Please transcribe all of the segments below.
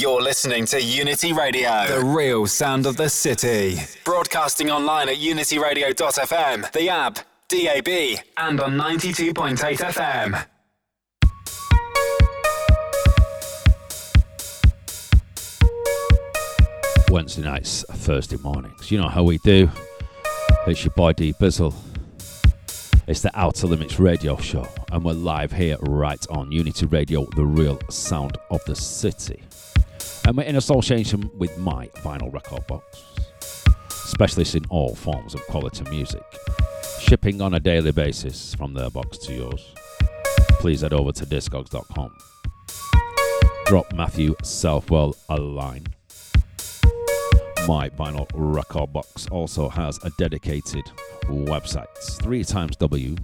You're listening to Unity Radio, the real sound of the city. Broadcasting online at unityradio.fm, the app, DAB, and on 92.8 FM. Wednesday nights, Thursday mornings. You know how we do. It's your boy D Bizzle. It's the Outta Limits radio show, and we're live here right on Unity Radio, the real sound of the city. And we're in association with My Vinyl Record Box, specialists in all forms of quality music, shipping on a daily basis from their box to yours. Please head over to discogs.com. Drop Matthew Southwell a line. My vinyl record box also has a dedicated website. Three times w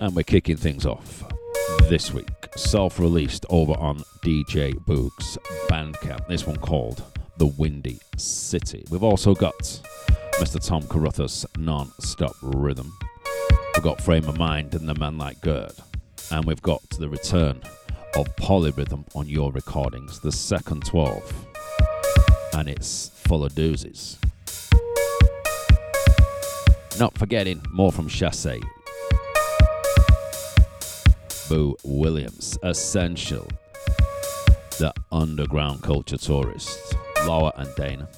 and we're kicking things off this week. Self-released over on dj boog's bandcamp. This one called the windy city. We've also got mr tom carruthers non-stop rhythm. We've got frame of mind and the man like gerd. And we've got the return of polyrhythm on Yore recordings, the second 12, and it's full of doozies. Not forgetting more from Chasse, Boo Williams, Ascension, the Underground Culture Tourist, Lauer and Dena,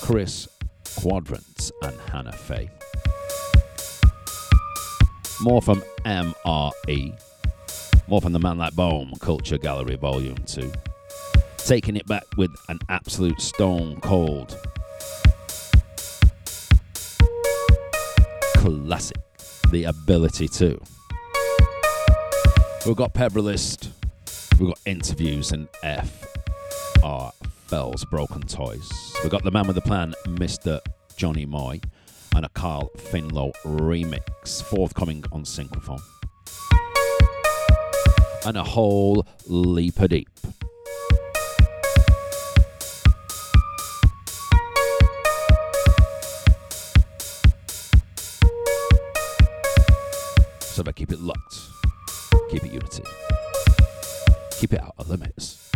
Chris Quadrant, and Hannah Fay. More from MRE, more from the Man Like Böhm Kulture Galerie Volume 2. Taking it back with an absolute stone cold classic, The Ability II. We've got Peverilist, we've got interviews and F. R. Fells Brokntoys. We've got the man with the plan, Mr. Johnny Moy, and a Carl Finlow remix forthcoming on Synchrophone and a whole leap deep. So I keep it locked, keep it unity, keep it out of limits.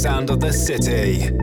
Sound of the city.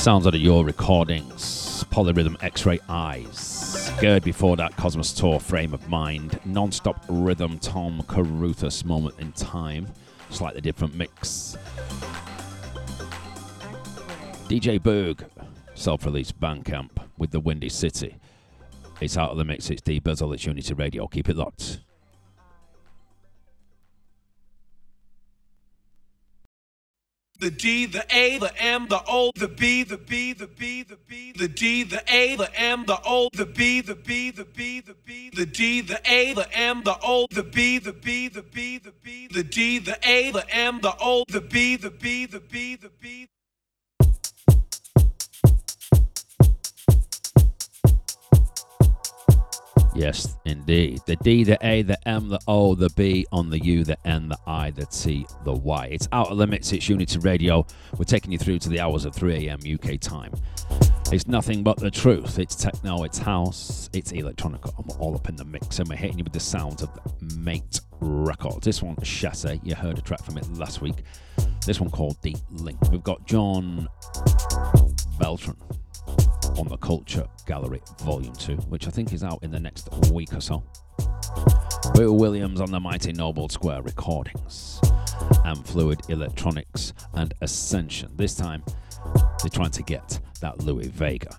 Sounds out of Yore recordings. Polyrhythm X Ray Eyes. Gerd before that, Kosmos Tour Frame of Mind. Non stop rhythm, Tom Carruthers Moment in Time. Slightly different mix. DJ Boog, self released Bandcamp with the Windy City. It's out of the mix, it's D Bizzle, it's Unity Radio. Keep it locked. The D, the A, the M, the O, the B, the B, the B, the B, the D, the A, the M, the O, the B, the B, the B, the B, the D, the A, the M, the O, the B, the B, the B, the B, the D, the A, the M, the O, the B, the B, the B, the B. Yes, indeed. The D, the A, the M, the O, the B, on the U, the N, the I, the T, the Y. It's out of limits. It's Unity Radio. We're taking you through to the hours of 3 a.m. UK time. It's nothing but the truth. It's techno, it's house, it's electronica. I'm all up in the mix, and we're hitting you with the sounds of Mate Records. This one, Chasse. You heard a track from it last week. This one called Deep Link. We've got John Beltran on the Kulture Galerie Volume 2, which I think is out in the next week or so. Boo Williams on the Mighty Noble Square recordings. and Fluid Electronics and Ascension. This time, they're trying to get that Louie Vega.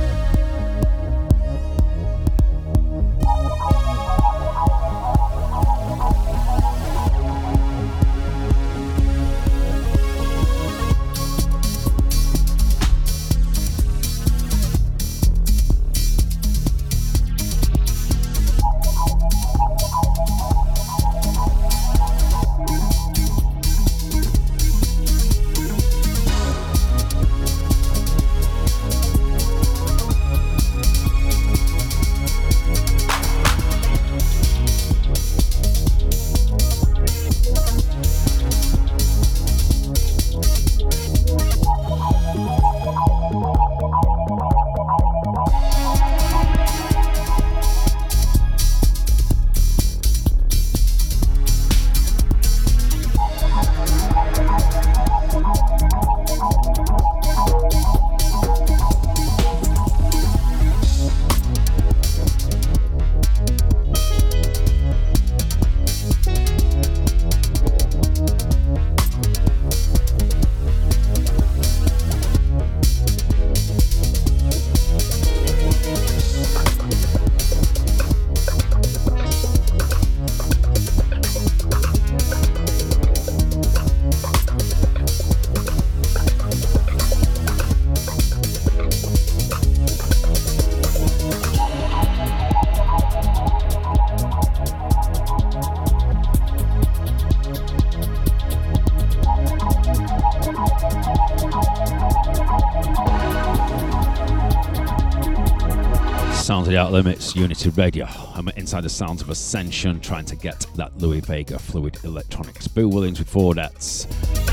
Out Limits Unity Radio. I'm inside the sounds of Ascension, trying to get that Louie Vega Fluid Electronics. Boo Williams before that's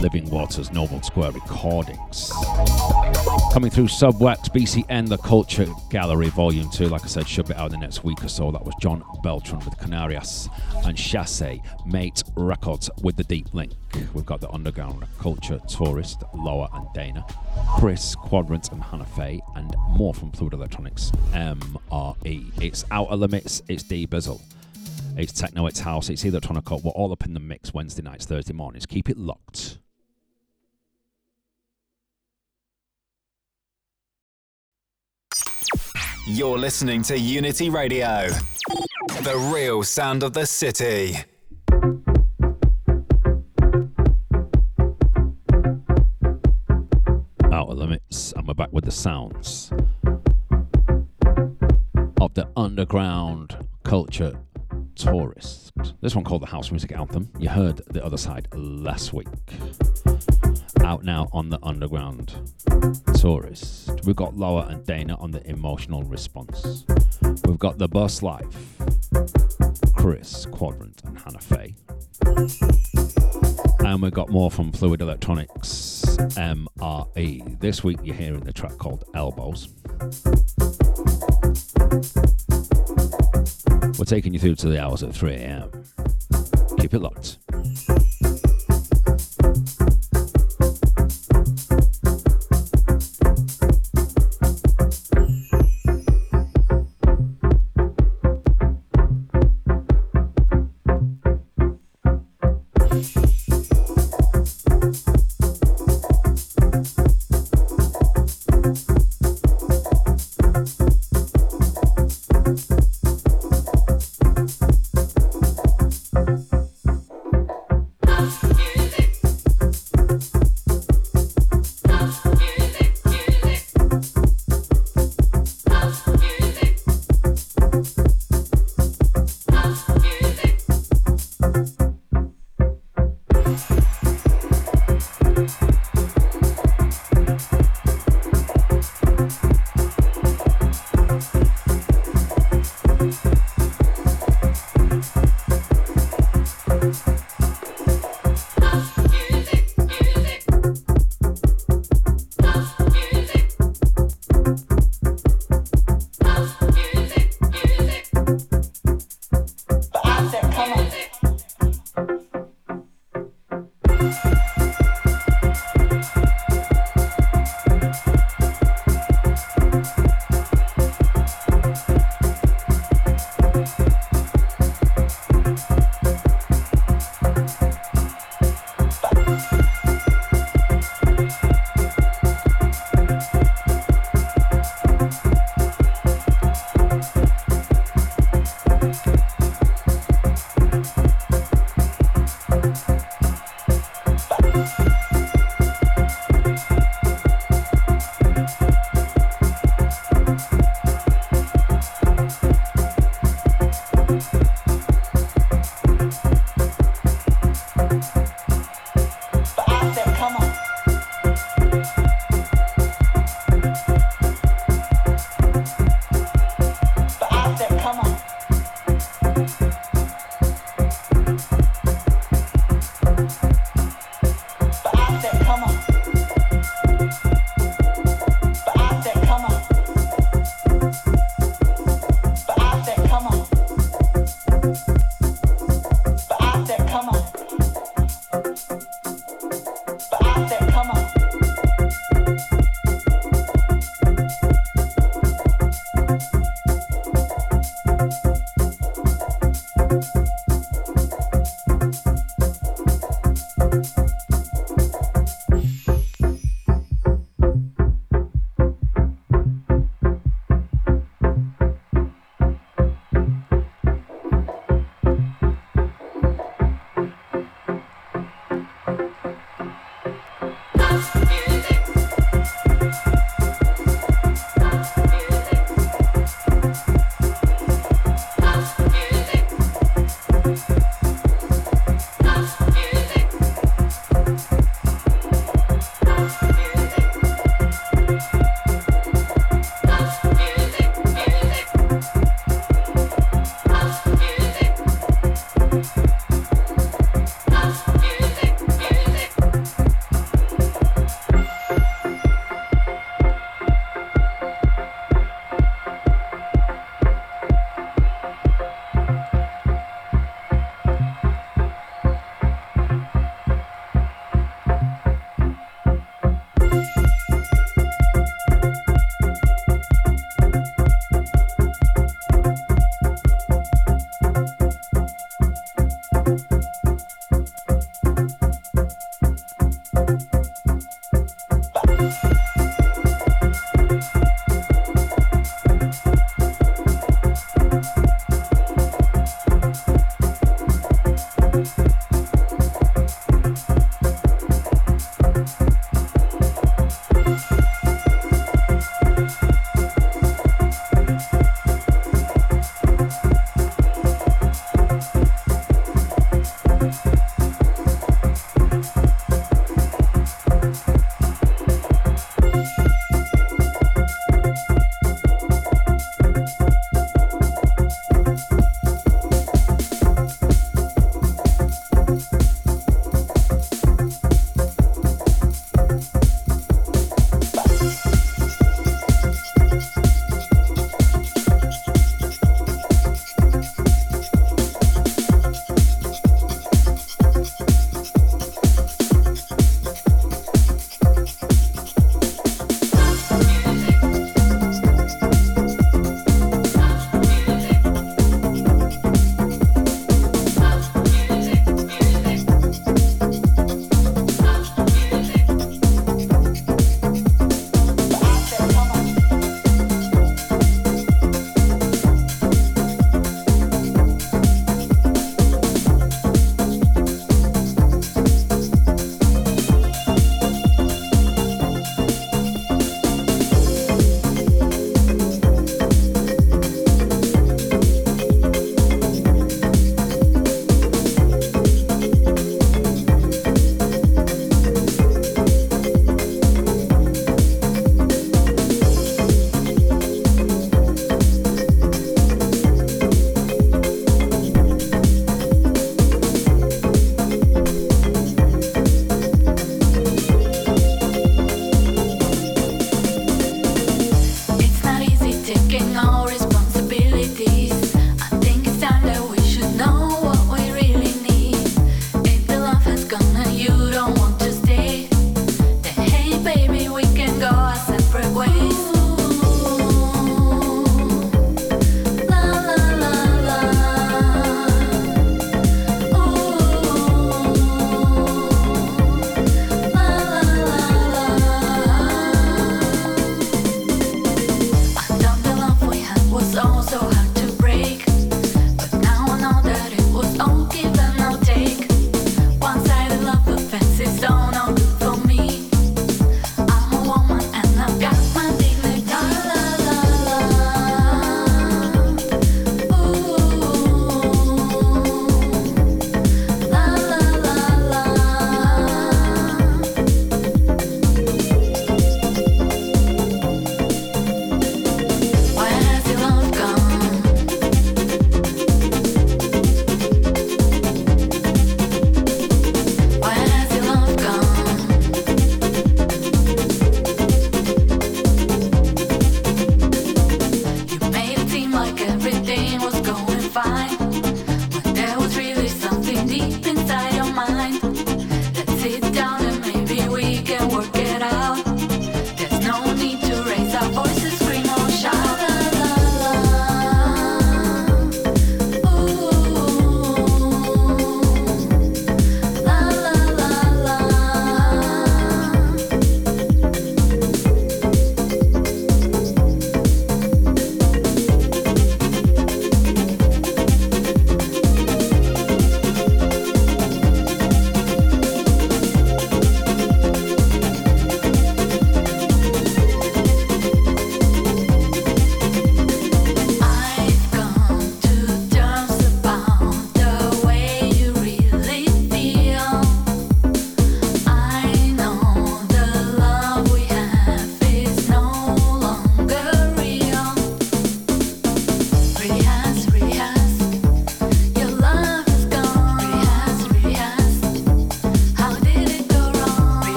Living Waters Noble Square Recordings. Coming through Subwax, BCN, The Kulture Galerie Volume 2. Like I said, should be out in the next week or so. That was John Beltran with Canarias and Chasse, Mate Records with The Deep Link. We've got the Underground Culture Tourist, Lauer and Dena, Chris, Quadrant and Hannah Fay, and more from Fluid Electronics, MRE. It's Outta Limits, it's D Bizzle. It's techno, it's house, it's electronic. We're all up in the mix Wednesday nights, Thursday mornings. Keep it locked. You're listening to Unity Radio, the real sound of the city. Outta Limits, and we're back with the sounds of the underground culture tourist. This one called the House Music Anthem. You heard the other side last week out now on the underground tourist. We've got Lauer and Dena on the emotional response. We've got the Buslife, Chris, Quadrant, and Hannah Fay. And we've got more from Fluid Electronics, MRE. This week you're hearing the track called Elbows. We're taking you through to the hours at 3 a.m. Keep it locked.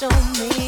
don't need.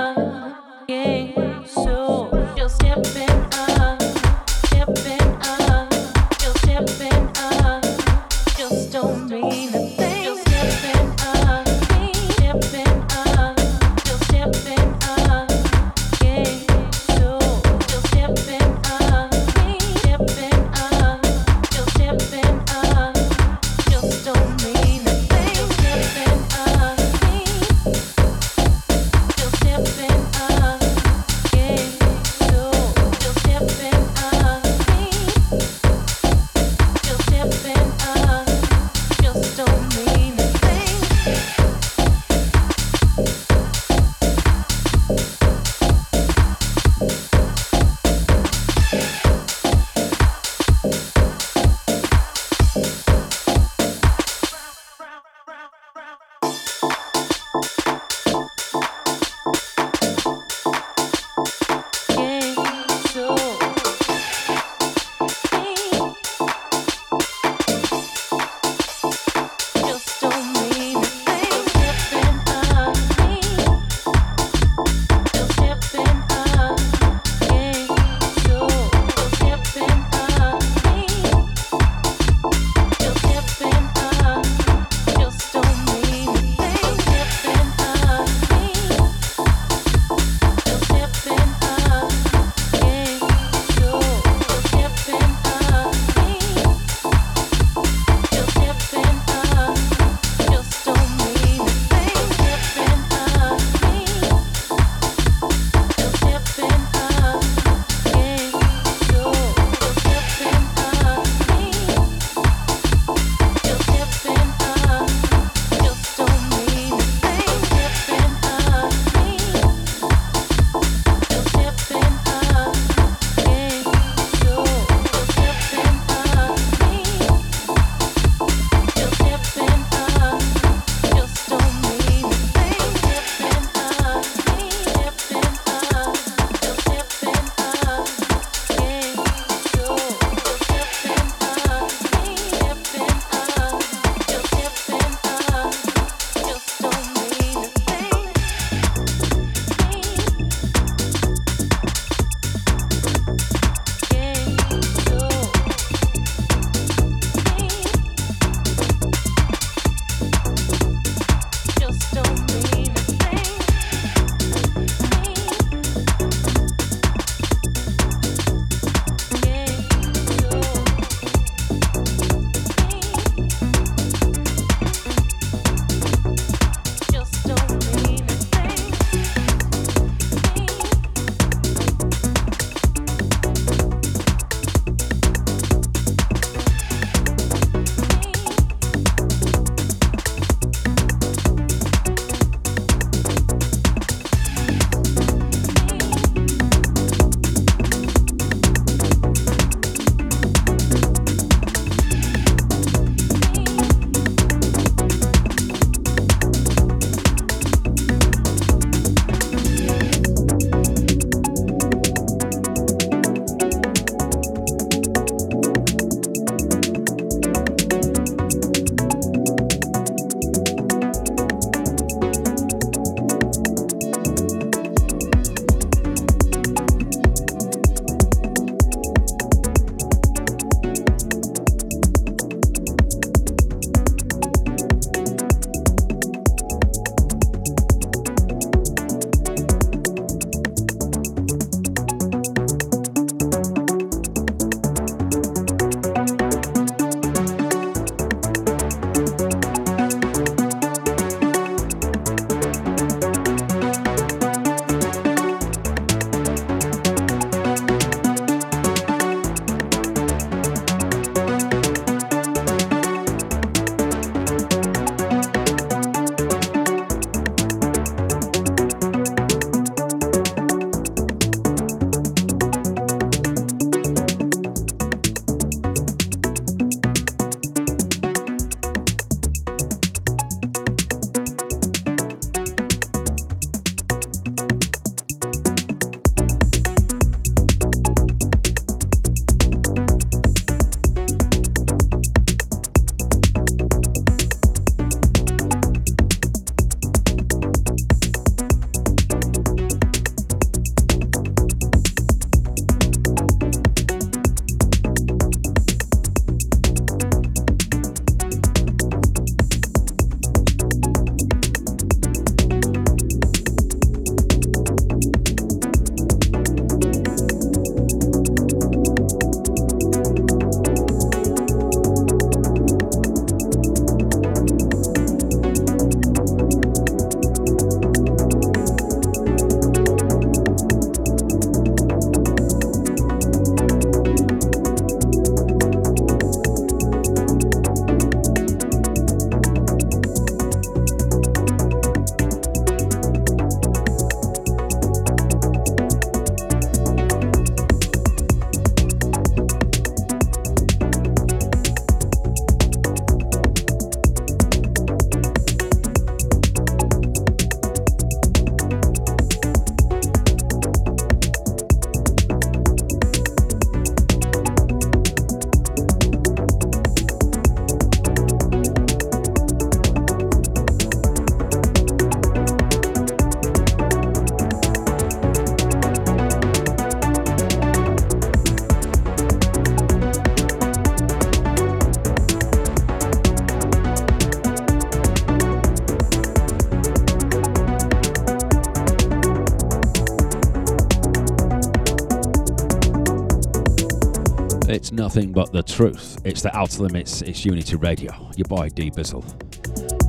Nothing but the truth. It's the Outta Limits. It's Unity Radio. Your boy D Bizzle.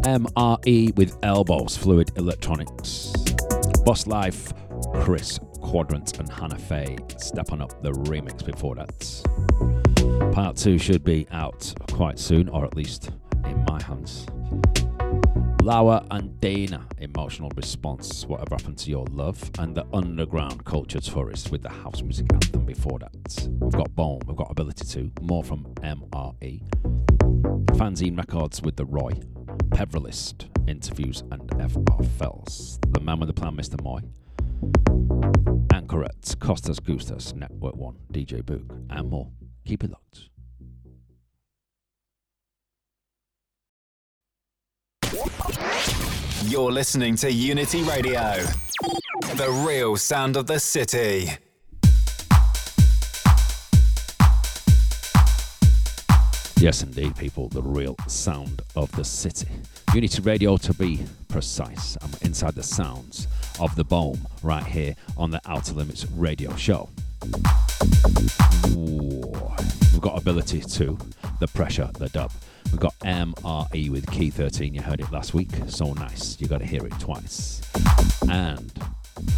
MRE with elbows, fluid electronics. Buslife, Chris Quadrant and Hannah Fay. Step on up the remix before that. Part two should be out quite soon, or at least in my hands. Lauer and Dena, Emotional Response, Whatever Happened to Your Love, and the Underground Culture Tourist with the house music anthem before that. We've got Böhm, we've got Ability II, more from MRE. Fanzine Records with The Roi, Peverilist, Interviews, and FR Fells. The Man with the Plan, Mr. Moy. Anchoret, Kostas Goustas, Network One, DJ Boog, and more. Keep it locked. You're listening to Unity Radio, the real sound of the city. Yes, indeed, people, the real sound of the city. Unity Radio to be precise. I'm inside the sounds of the Boom right here on the Outta Limits radio show. Ooh, we've got Ability II the pressure, the dub. We've got MRE with Key 13. You heard it last week. So nice. You got to hear it twice. And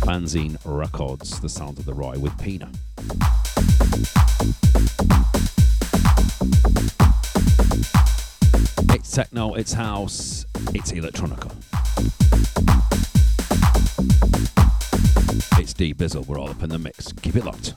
Fanzine Records, the sound of the Roi with Pena. It's techno, it's house, it's electronica. It's D Bizzle. We're all up in the mix. Keep it locked.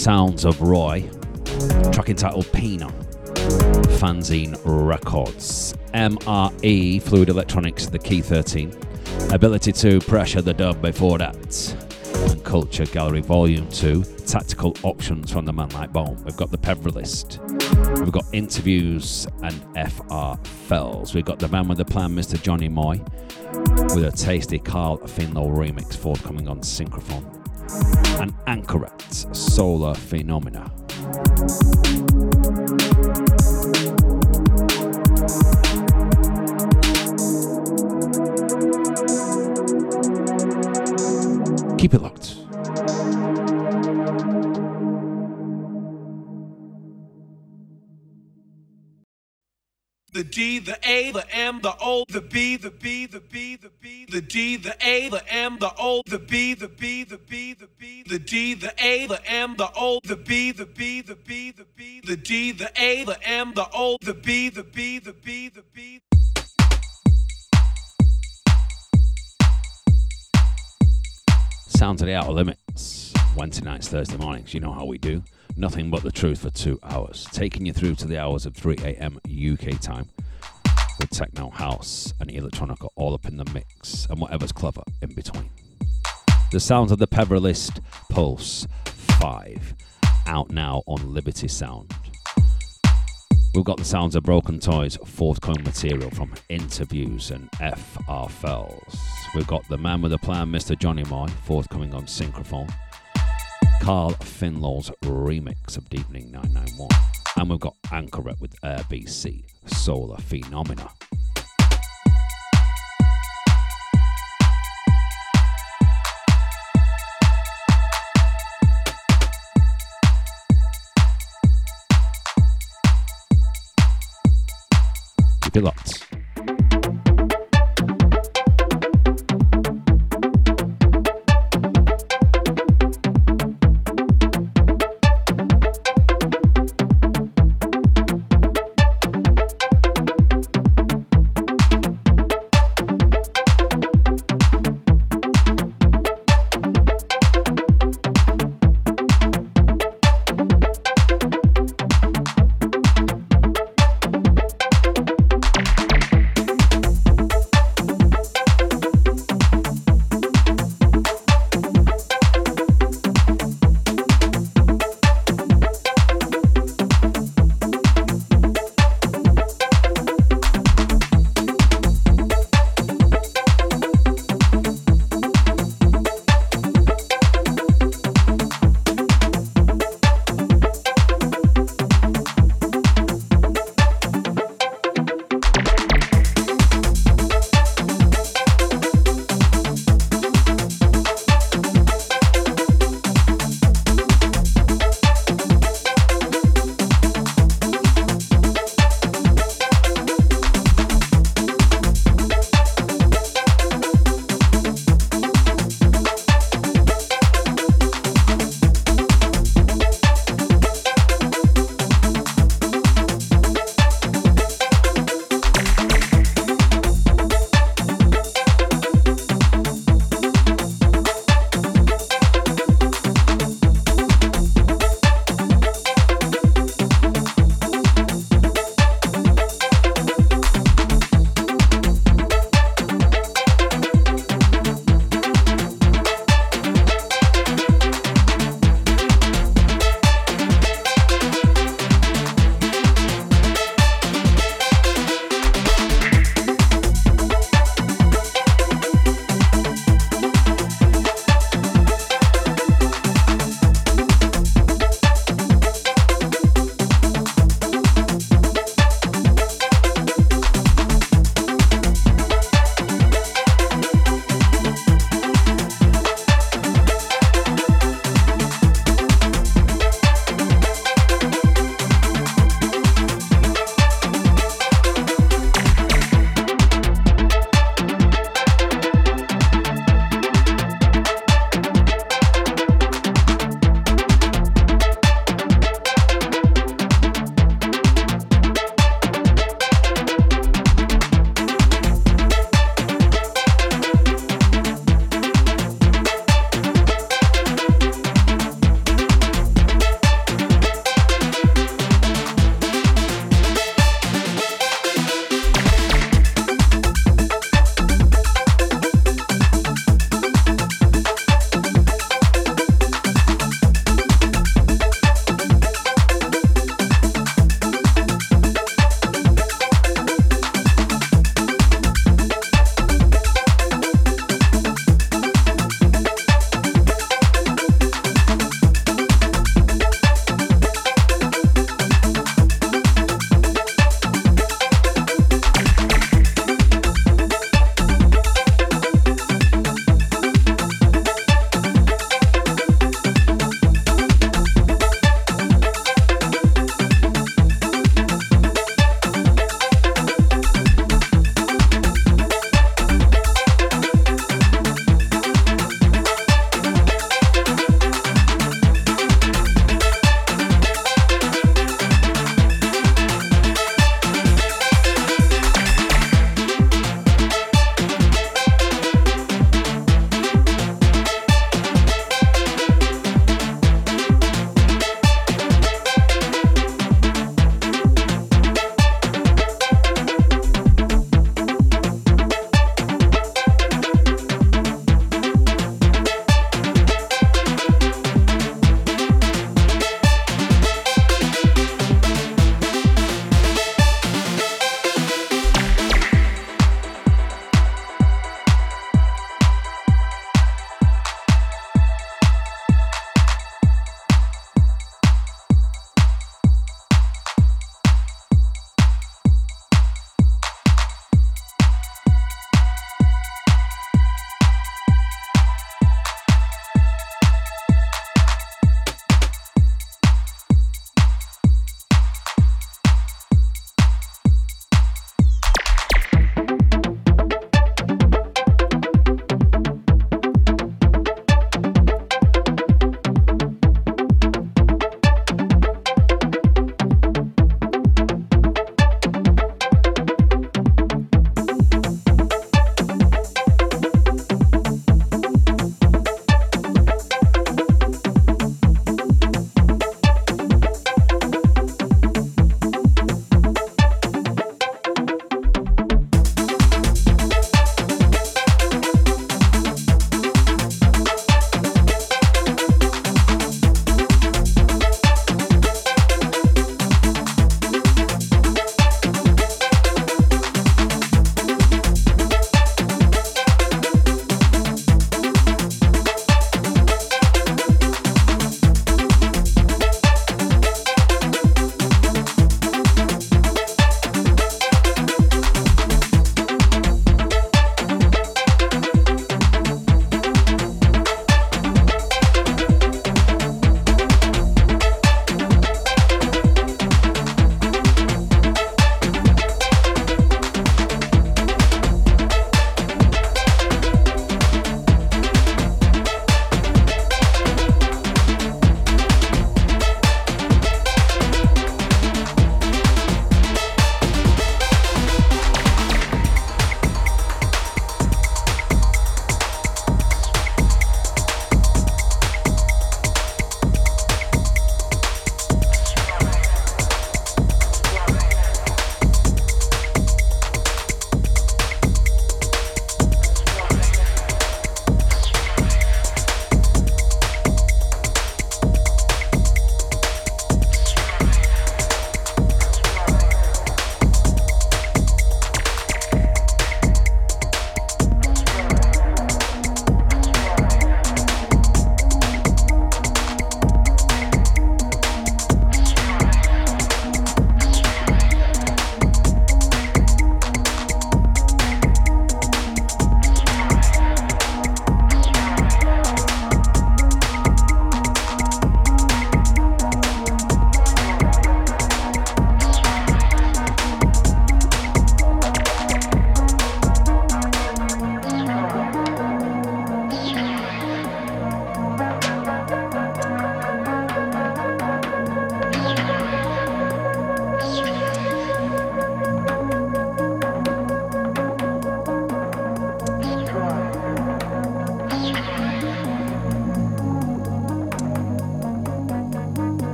Sounds of Roi, track entitled Pena, Fanzine Records, MRE, Fluid Electronics, the Key 13, Ability II Pressure the Dub before that, and Kulture Galerie Volume 2, Tactical Options from the Man Like Böhm. We've got the Peverilist, we've got interviews and FR Fells, we've got the man with the plan, Mr. Johnny Moy, with a tasty Carl Finlow remix forthcoming on Synchrophone, and Anchoret Solar Phenomena. Keep it locked. The D, the A, the M, the O, the B, the B, the B, the B, the D, the A, the M, the O, the B, the B, the B, the D, the A, the M, the O, the B, the B, the B, the B, the D, the A, the M, the O, the B, the B, the B, the B. Sounds of the Outta Limits. Wednesday nights, Thursday mornings, you know how we do. Nothing but the truth for two hours. Taking you through to the hours of 3 a.m. UK time with techno, house, and electronica all up in the mix and whatever's clever in between. The sounds of the Peverilist Pulse 5 out now on Livity Sound. We've got the sounds of Brokntoys, forthcoming material from interviews and FR Fells. We've got the man with a plan, Mr. Johnny Moy, forthcoming on Synchrophone. Carl Finlow's remix of Deepening 991. And we've got Anchoret with Air BC, Solar Phenomena. Keep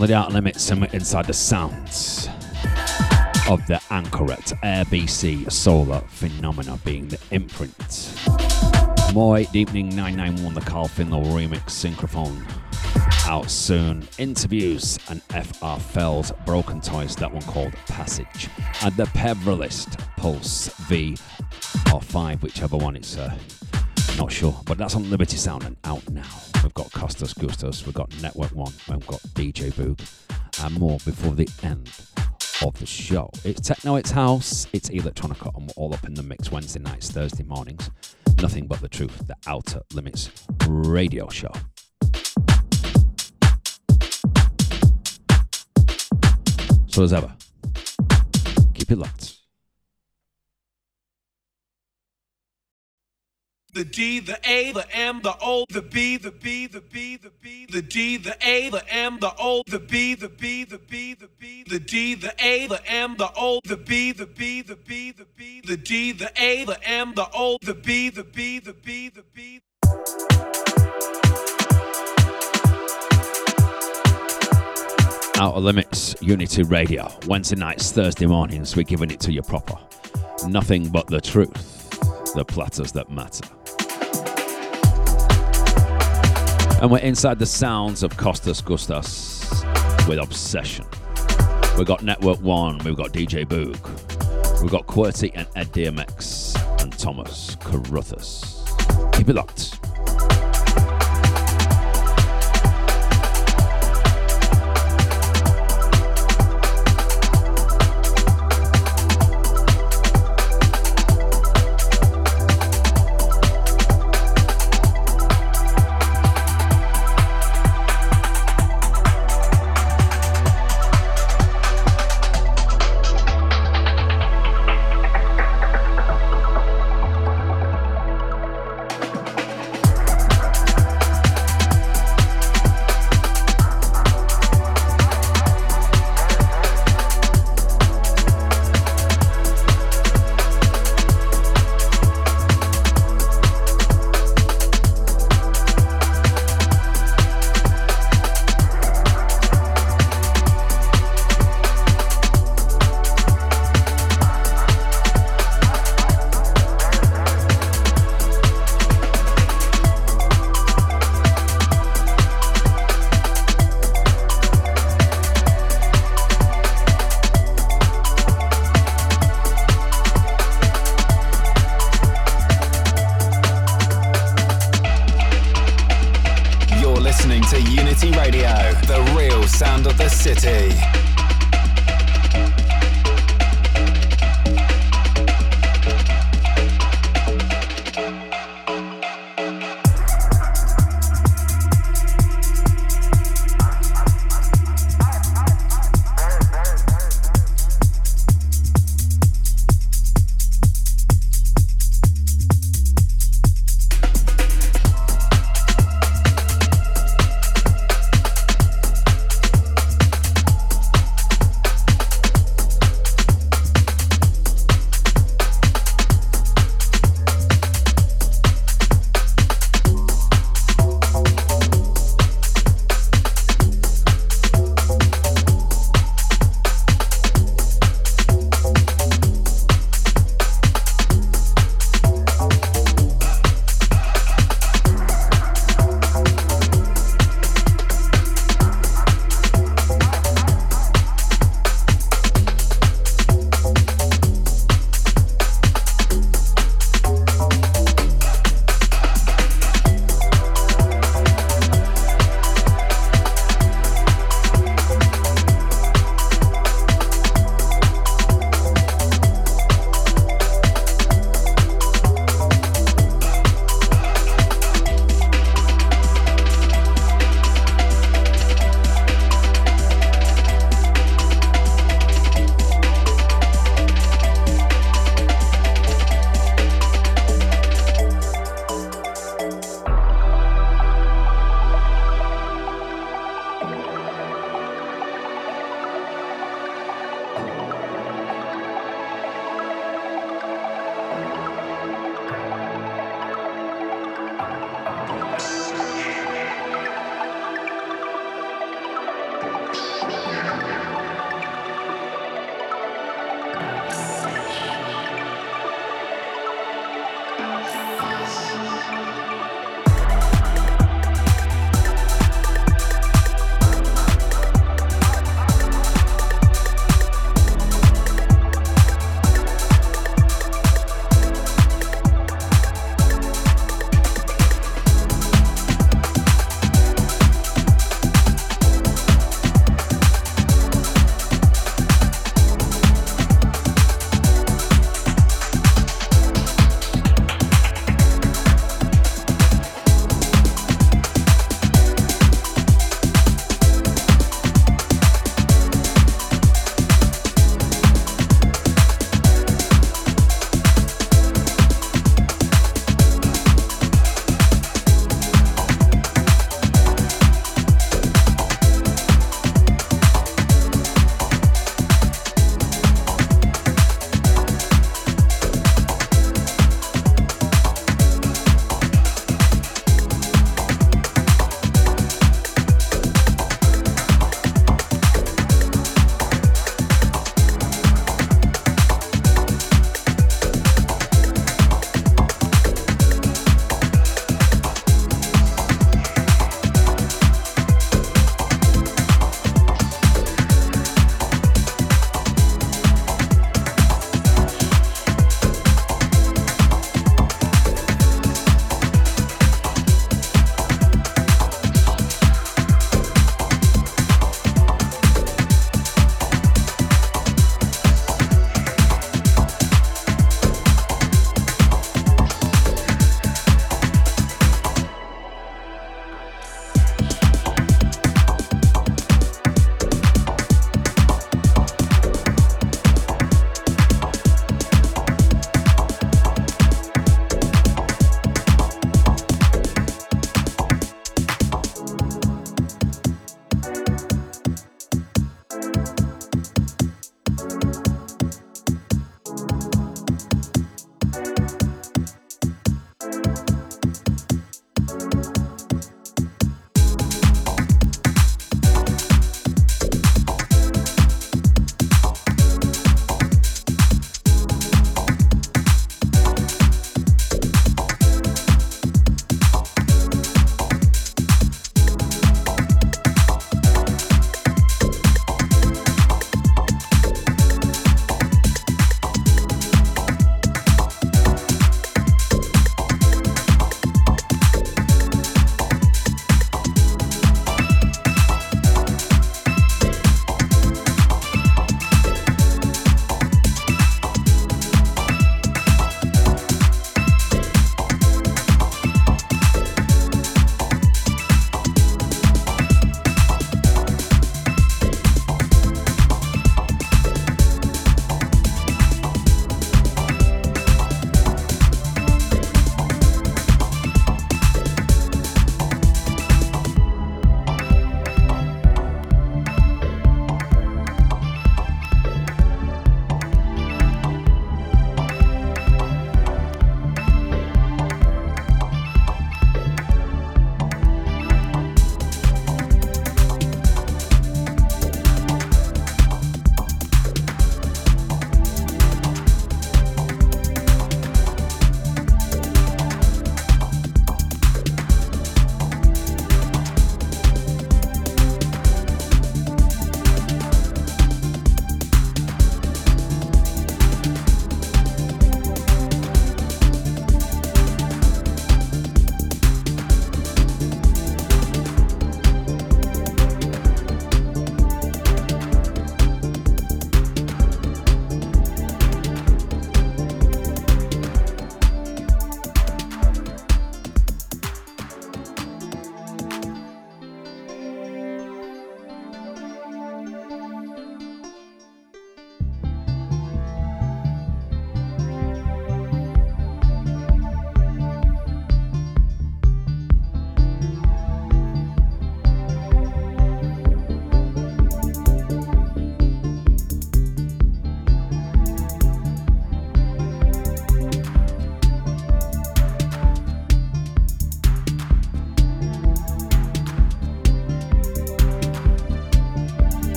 Sounded out limits and we're inside the sounds of the Anchoret ABC Solar Phenomena being the imprint. MOY Deepening 991, the Carl Finlow remix synchrophone out soon. Interviews and FR Fells Brokntoys, that one called Passage. And the Peverilist Pulse V or 5, whichever one it's uh, not sure. But that's on Livity Sound and out now. We've got Kostas Goustas, we've got Network One, we've got DJ Boog, and more before the end of the show. It's techno, it's house, it's electronica, and we're all up in the mix Wednesday nights, Thursday mornings. Nothing but the truth, the Outta Limits radio show. So as ever, keep it locked. The D, the A, the M, the O, the B, the B, the B, the B, the D, the A, the M, the O, the B, the B, the B, the B, the D, the A, the M, the O, the B, the B, the B, the B, the D, the A, the M, the O, the B, the B, the B, the B. Outta Limits Unity Radio. Wednesday nights, Thursday mornings, we're giving it to you proper. Nothing but the truth, the platters that matter. And we're inside the sounds of Kostas Goustas with Obsession. We've got Network One, we've got DJ Boog, we've got QWERTY and EDMX and Thomas Carruthers. Keep it locked.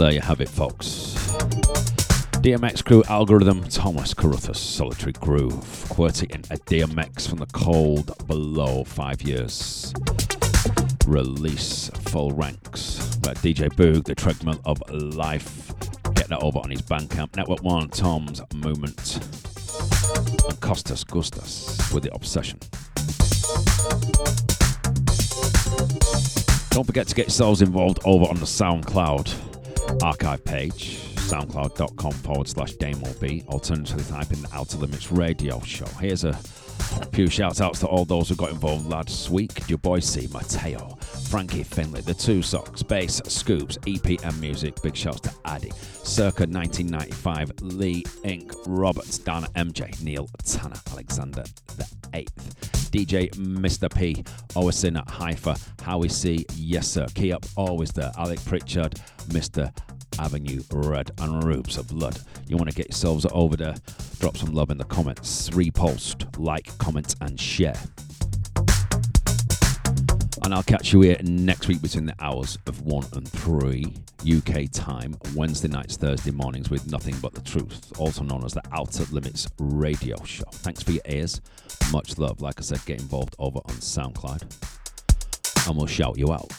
There you have it, folks. DMX Krew Algorithm, Thomas Carruthers, Solitary Groove, QWERTY EDMX from the Cold Blow five years. Release full ranks. But DJ Boog, the treadmill of life, Get that over on his Bandcamp. Network One, Tom's Movement, and Kostas Goustas with the Obsession. Don't forget to get yourselves involved over on the SoundCloud archive page soundcloud.com forward slash DamoB. Alternatively, type in the Outta Limits radio show. Here's a few shout outs to all those who got involved last week. Your boy C, Mateo, Frankie Finley, The Two Socks, Bass, Scoops, EPM Music. Big shouts to Addy, Circa 1995, Lee Inc., Roberts, Dana MJ, Neil Tanner, Alexander the Eighth, DJ Mr. P, Owasin Haifa, Howie C, Yes Sir, Key Up, always there, Alec Pritchard, Mr. Avenue Red and Rubes of Blood. You want to get yourselves over there, drop some love in the comments, repost, like, comment, and share. And I'll catch you here next week between the hours of 1 and 3 UK time, Wednesday nights, Thursday mornings with Nothing But the Truth, also known as the Outta Limits Radio Show. Thanks for your ears. Much love. Like I said, get involved over on SoundCloud. And we'll shout you out.